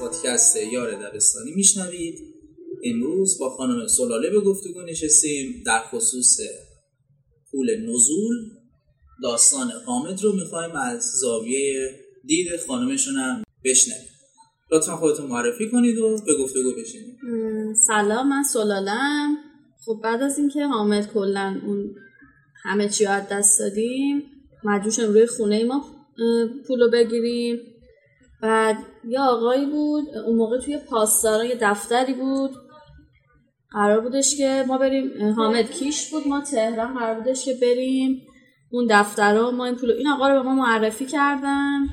پادکست یار دبستانی میشنوید. امروز با خانم سلاله به گفتگو نشستیم در خصوص پول نزول. داستان حامد رو می‌خوایم از زاویه دید خانمشون هم بشنویم. لطفا خودتون معرفی کنید و به گفتگو بشینید. سلام من سلالم. خب بعد از اینکه حامد کلا اون همه چی از دست دادیم مجبور روی خونه ما پولو بگیریم. بعد یه آقایی بود اون موقع توی پاسداران یه دفتری بود. قرار بودش که ما بریم حامد کیش بود ما تهران قرار بودش که بریم اون دفتر ما این پولو این آقا رو به ما معرفی کردن.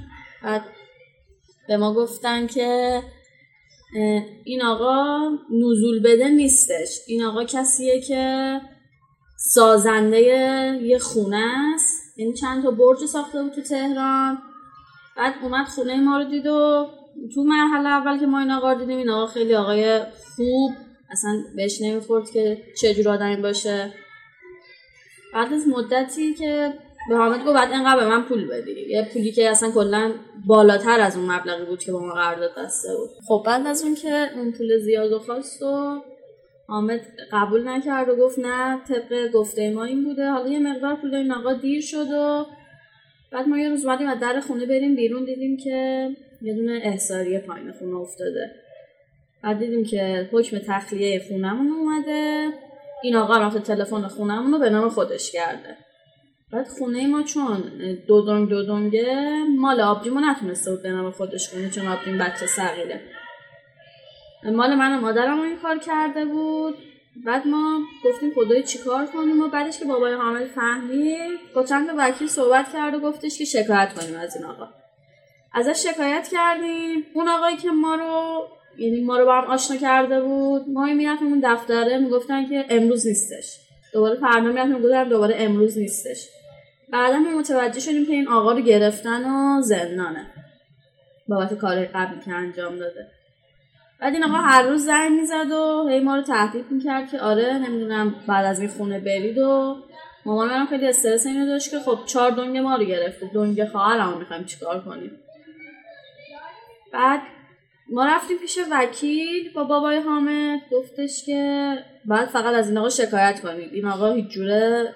بعد به ما گفتن که این آقا نزول بده نیستش. این آقا کسیه که سازنده یه خونه است. این یعنی چند تا برج ساخته بود تو تهران. بعد اومد خونه ما رو دید و تو مرحله اول که ما این آقا رو دیدیم این آقا خیلی آقای خوب اصلا بهش نمی‌خورد که چجور آدمی باشه. بعد از مدتی که به حامد گفت بعد اینقدر به من پول بدی. یه پولی که اصلا کلا بالاتر از اون مبلغی بود که با ما قرارداد بسته بود. خب بعد از اون که اون پول زیاد و خواست و حامد قبول نکرد و گفت نه طبق گفته ما این بوده. حالا یه مقدار پول این آقا دیر شد و بعد ما یه روز اومدیم از در خونه بریم بیرون دیدیم که یه دونه احساریه پایین خونه افتاده. بعد دیدیم که حکم تخلیه خونمون اومده. این آقا رفت تلفن خونمون رو به نام خودش کرده. بعد خونه ما چون دودونگ دودونگه مال آبجیمو نتونسته بود به نام خودش کنه چون آبجیم بچه سقیله مال من و مادرم این کار کرده بود. بعد ما گفتیم خدای چیکار کنیم و بعدش که بابای حامد فهمید با چند وکیل صحبت کرد و گفتش که شکایت کنیم از این آقا. ازش شکایت کردیم. اون آقایی که ما رو یعنی ما رو با هم آشنا کرده بود ما می‌رفتیم اون دفتره می‌گفتن که امروز نیستش. دوباره فردا می‌رفتیم می‌گفتن دوباره امروز نیستش. بعدا ما متوجه شدیم که این آقا رو گرفتن و زندانه. بابت کار قبلی که انجام داده. بعد این آقا هر روز زنگ می‌زد و هی ما رو تهدید می‌کرد که آره نمی‌دونم بعد از این خونه برید و مامان منم خیلی استرس اینو داشت که خب چهار دنگ ما رو گرفته دنگ خواهرمو می‌خوایم چیکار کنیم. بعد ما رفتیم پیش وکیل با بابای حامد. گفتش که بعد فقط از این آقا شکایت کنید. این آقا هیچ جوره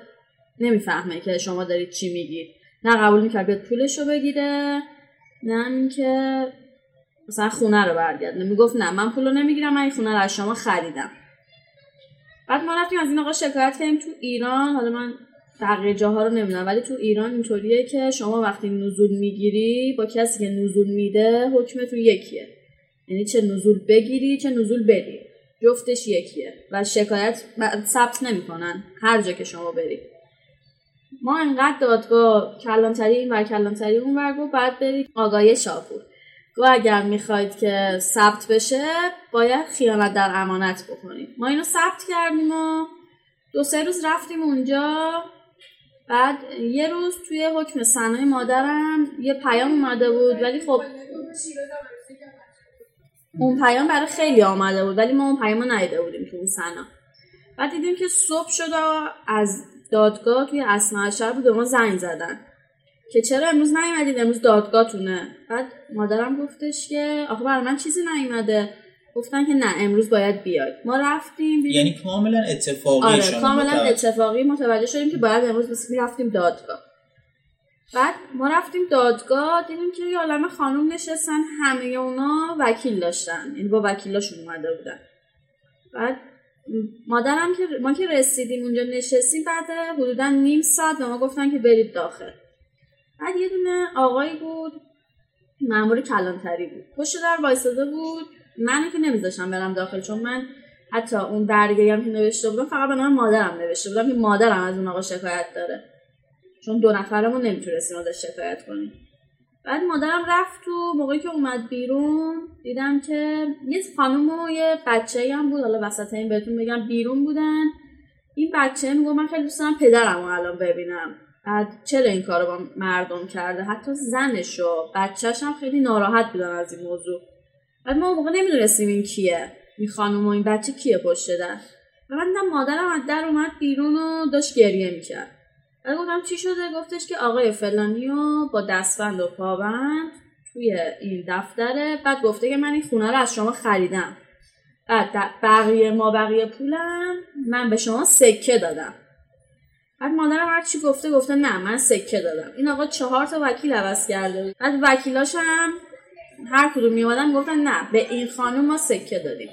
نمی‌فهمه که شما دارید چی میگید نه قبول می‌کرد بیاد پولش رو بگیره نه اینکه مثلا خونه رو برگردونه می‌گفت نه من پول نمی‌گیرم من این خونه رو از شما خریدم. بعد ما رفتیم از این آقا شکایت کردیم تو ایران. حالا من بقیه جاها رو نمی‌دونم ولی تو ایران اینطوریه که شما وقتی نزول می‌گیری با کسی که نزول میده حکمتون یکیه. یعنی چه نزول بگیری چه نزول بدی. جفتش یکیه و شکایت ثبت نمی‌کنن هر جا که شما برید. ما انقدر دادگاه کلانتری این و کلانتری اون ور بعد برید آگاهی شاپور. گو اگر می‌خواید که ثبت بشه باید خیانت در امانت بکنید ما اینو ثبت کردیم و دو سه روز رفتیم اونجا. بعد یه روز توی حکم سنای مادرم یه پیام اومده بود ولی خب اون پیام برای خیلی آمده بود ولی ما اون پیام نیده بودیم تو اون سنا بعد دیدیم که صبح شد از دادگاه توی اسماء شهر بود به ما زنگ زدن. که چرا امروز نیومدید؟ امروز دادگاهتونه. بعد مادرم گفتش که آخه برای من چیزی نیومده. گفتن که نه امروز باید بیاید. ما رفتیم یعنی کاملا اتفاقی آره کاملا اتفاقی متوجه شدیم که باید امروز بس می‌رفتیم دادگاه. بعد ما رفتیم دادگاه دیدیم که یه عالم خانم نشستن همه اونا وکیل داشتن. یعنی با وکیلاشون اومده بودن. بعد مادرم که ما که رسیدیم اونجا نشستیم بعد حدودا نیم ساعت به ما گفتن که برید داخل. بعد یه دونه آقایی بود مامور کلانتری بود. پشت در وایساده بود. منو که نمیذاشم برم داخل چون من حتی اون برگه هم که نوشته بودم فقط به نام مادرم نوشته بودم که مادرم از اون آقا شکایت داره. چون دو نفرمون نمی‌تونستیم ازش شکایت کنیم. بعد مادرم رفت تو موقعی که اومد بیرون دیدم که یه خانم و یه بچه هم بود. حالا وسط این بهتون بگم بیرون بودن. این بچه میگو من خیلی دوست دارم پدرم الان ببینم. بعد چرا این کارو با مردم کرده. حتی زنش و بچهش هم خیلی ناراحت بودن از این موضوع. بعد ما موقع نمی‌دونستیم این کیه این خانم و این بچه کیه پشت در. و من مادرم از در اومد بیرون و داشت گریه می‌کرد. بعد گفتم چی شده؟ گفتش که آقای فلانی با دستبند و پابند توی این دفتره. بعد گفته که من این خونه رو از شما خریدم. بعد بقیه ما بقیه پولم من به شما سکه دادم. بعد مادرم هر چی گفته گفته نه من سکه دادم. این آقا چهار تا وکیل عوض کرده بعد وکیلاش هم هر کدوم میومدن گفتن نه به این خانم ما سکه دادیم.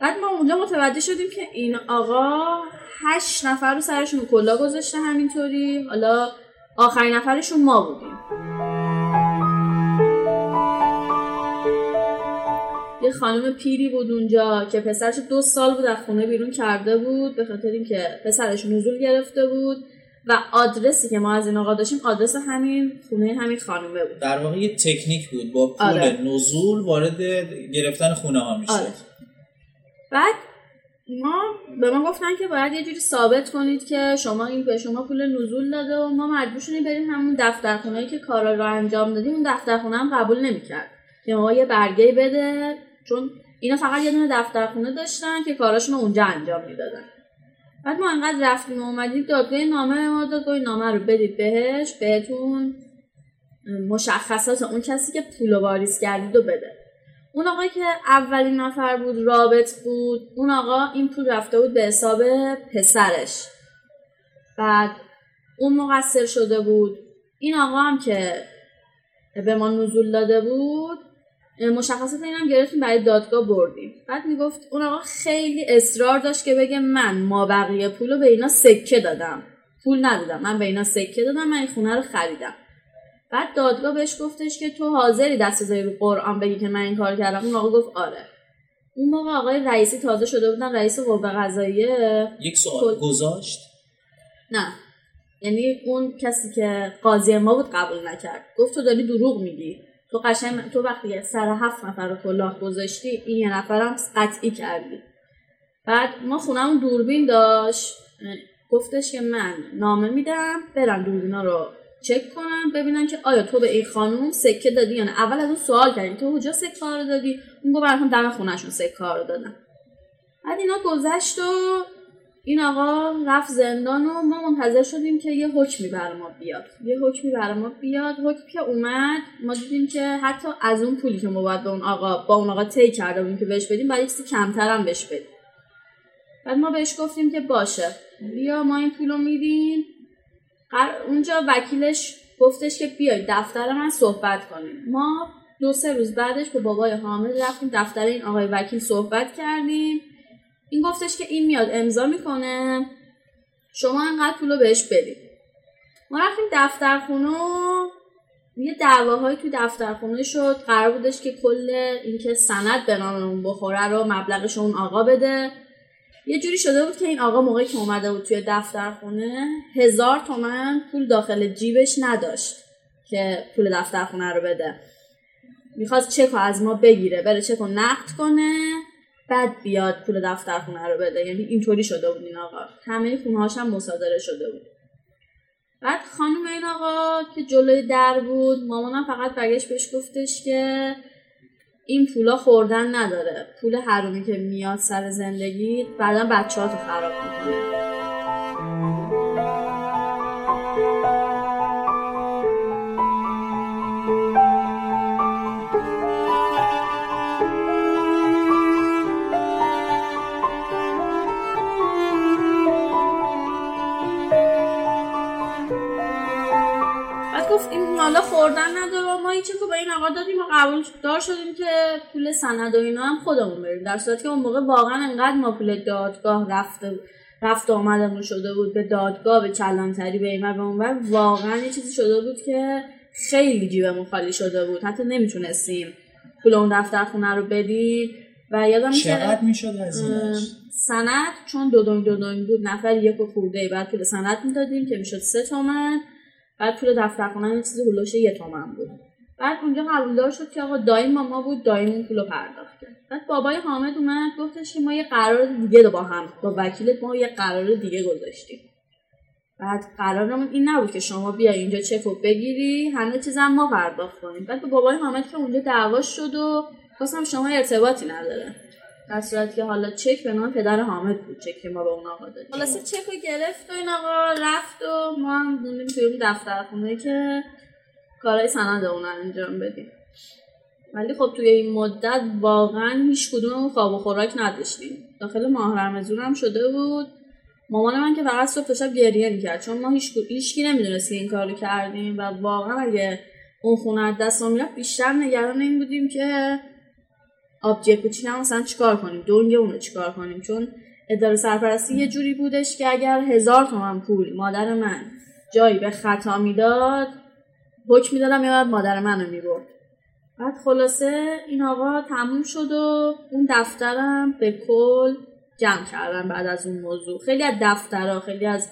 بعد ما اونجا متوجه شدیم که این آقا هشت نفر رو سرشون کلا گذاشته همینطوری. حالا آخرین نفرشون ما بودیم. یه خانم پیری بود اونجا که پسرش دو سال بود از خونه بیرون کرده بود به خاطر اینکه پسرش نزول گرفته بود و آدرسی که ما از این آقا داشتیم آدرس همین خونه همین خانومه بود در واقع یه تکنیک بود با پول آره. نزول وارد گرفتن خونه ها میشه آره. بعد ما به ما گفتن که باید یه جوری ثابت کنید که شما این به شما پول نزول داده و ما مجبور شدیم بریم همون دفترخونه که کارا رو انجام دادیم اون دفترخونه هم قبول نمی‌کرد که ما یه برگه بده چون اینا فقط یه دونه دفترخونه داشتن که کاراشون اونجا انجام می‌دادن. بعد ما انقدر رفتیم و اومدیم دادگاه نامه ما دادگاه نامه رو بدید بهش بهتون مشخصات اون کسی که پول واریز کردید و بده. اون آقا که اولین نفر بود رابط بود اون آقا این پول رفته بود به حساب پسرش. بعد اون مقصر شده بود. این آقا هم که به ما نزول داده بود مشخصات اینم گرفتیم برای دادگاه بردیم. بعد می‌گفت اون آقا خیلی اصرار داشت که بگه من ما بقیه پول رو به اینا سکه دادم. پول ندادم. من به اینا سکه دادم من این خونه رو خریدم. بعد دادگاه بهش گفتش که تو حاضری دست زیر رو قرآن بگی که من این کار کردم. اون آقا گفت آره. اون موقع آقای رئیسی تازه شده بودن رئیس قوه قضاییه. یک سوال. گذاشت؟ نه. یعنی اون کسی که قاضی ما بود قبول نکرد. گفت تو داری دروغ میگی. تو قشنگ تو وقتی سر هفت نفر رو کلاه گذاشتی این یه نفرم قطعی کردی. بعد ما خونمون دوربین داشت. گفتش که من نامه میدم برن دوربینا رو چک کنن ببینن که آیا تو به این خانوم سکه دادی یا نه. اول از اون سوال کردیم تو کجا سکه رو دادی؟ اون گفت برام دم خونهشون سکه رو دادن بعد اینا گذشت و این آقا رفت زندان و ما منتظر شدیم که یه حکمی بر ما بیاد. یه حکمی بر ما بیاد. حکمی که اومد ما دیدیم که حتی از اون پولی که ما باید به اون آقا با اون آقا طی کرده بودیم که بهش بدیم باید کمتر هم بهش بدیم. بعد ما بهش گفتیم که باشه. بیا ما این پولو میدیم. اونجا وکیلش گفتش که بیاید دفتر من صحبت کنیم. ما دو سه روز بعدش با بابای حامد رفتیم دفتر این آقای وکیل صحبت کردیم. این گفتش که این میاد امضا می‌کنه. شما انقدر پول رو بهش بدید ما رفتیم دفترخونه یه دعواهایی تو دفترخونه شد. قرار بودش که کل اینکه سند به ناممون بخوره رو مبلغش اون آقا بده. یه جوری شده بود که این آقا موقعی که اومده بود توی دفترخونه هزار تومن پول داخل جیبش نداشت که پول دفترخونه رو بده. می‌خواست چک از ما بگیره بره چک رو نقد کنه. بعد بیاد پول دفترخونه رو بده. یعنی اینطوری شده بود این آقا. همه خونه هم مصادره شده بود. بعد خانم این آقا که جلوی در بود مامانم فقط برگشت بهش گفتش که این پولا خوردن نداره. پول حرومی که میاد سر زندگی بعدا بچه ها تو خراب می‌کنه. حالا خوردن نداره. ما این چکو به این آقا دادیم و قبول دار شدیم که پول سند و اینا هم خودمون بریم. در صورتی که اون موقع واقعا انقدر ما پول دادگاه رفته رفت آمدمون شده بود به دادگاه به کلانتری به اینور به اونور واقعا یه چیزی شده بود که خیلی جیبمون خالی شده بود. حتی نمی‌تونستیم پول اون دفتر خونه رو بدیم و یادم چقدر می‌شد سند چون دو دو بود نفر یک و خورده بعد پول سند می‌دادیم که می‌شد سه تومن. بعد پول دفتر یه چیزی هلوش یه تومن بود. بعد اونجا قبولدار شد که آقا دایم ما بود دایم اون پولو پرداخت کرد بعد بابای حامد اومد گفتش که ما یه قرار دیگه با هم با وکیلت ما یه قرار دیگه گذاشتیم. بعد قرارمون این نبود که شما بیا اینجا چک بگیری همه چیزم ما پرداخت کنیم. بعد با بابای حامد که اونجا دعواش شد و خواستم شما ارتباطی نداره. در صورت که حالا چک به نام پدر حامد بود چک که ما به اون آقا دادیم. حالا چک رو گرفت و این آقا رفت و ما هم بودیم توی دفتر خونه که کارهای سند اون انجام بدیم. ولی خب توی این مدت واقعا هیچ کدوم خواب و خوراک نداشتیم. داخل ماه رمزون هم شده بود. مامان من که فقط صبح شب گریه می‌کرد. چون ما هیچ هیچکی نمی‌دونست این کارو کردیم و واقعا اگه اون خونه دست می‌رفت بیشتر نگران این بودیم که آبجی کوچیک مثلا چیکار کنیم؟ دنگ اون رو چیکار کنیم؟ چون اداره سرپرستی یه جوری بودش که اگر هزار تومن پول مادر من جایی به خطا می‌داد حکم می‌دادم یا مادر منو می‌برد. بعد خلاصه این آقا تموم شد و اون دفترم به کل جمع کردن بعد از اون موضوع. خیلی از دفترها خیلی از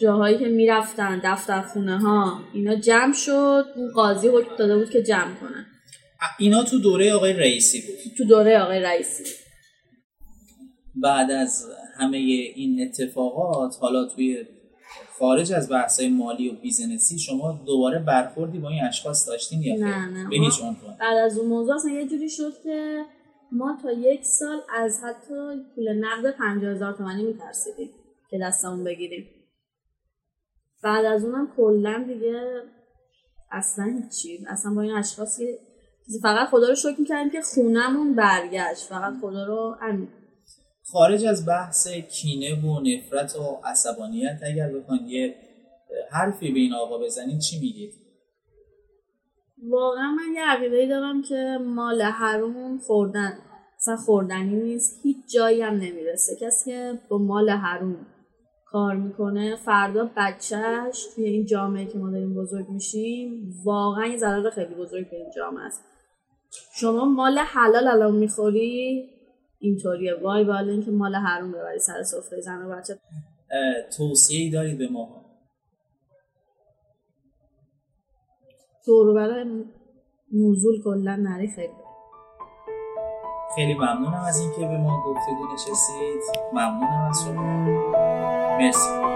جاهایی که می‌رفتن دفتر خونه ها اینا جمع شد. اون قاضی حکم داده بود که جمع کنن. اینا تو دوره آقای رئیسی بود. تو دوره آقای رئیسی. بعد از همه این اتفاقات حالا توی خارج از بحث مالی و بیزنسی شما دوباره برخوردی با این اشخاص داشتین یا نه نه؟ به هیچ عنوان بعد از اون موضوع اصلا یه جوری شد که ما تا یک سال از حتی پول نقد 50 هزار تومانی میترسیدیم که دستمون بگیریم. بعد از اونم کلا دیگه اصلا هیچی. اصلا با این اشخاص فقط خدا رو شکر می‌کردیم که خونمون برگشت. فقط خدا رو امین. خارج از بحث کینه و نفرت و عصبانیت اگر بخواید یه حرفی به این آقا بزنید چی میگید؟ واقعا من یه عقیده دارم که مال حروم خوردن. اصلا خوردنی نیست. هیچ جایی هم نمی‌رسه. کسی که با مال حروم کار می‌کنه فردا بچهش توی این جامعه که ما داریم بزرگ میشیم واقعا یه ضرر خیلی بزرگ به این جامعه است. شما مال حلال الان می‌خوری؟ اینطوریه. وای بالا اینکه مال حروم ببری سر سفره زن و بچه. توصیه دارید به ما برای نزول کلا نری خیلی. خیلی ممنونم از اینکه به ما گفتگو نشستید. ممنونم از شما. مرسی.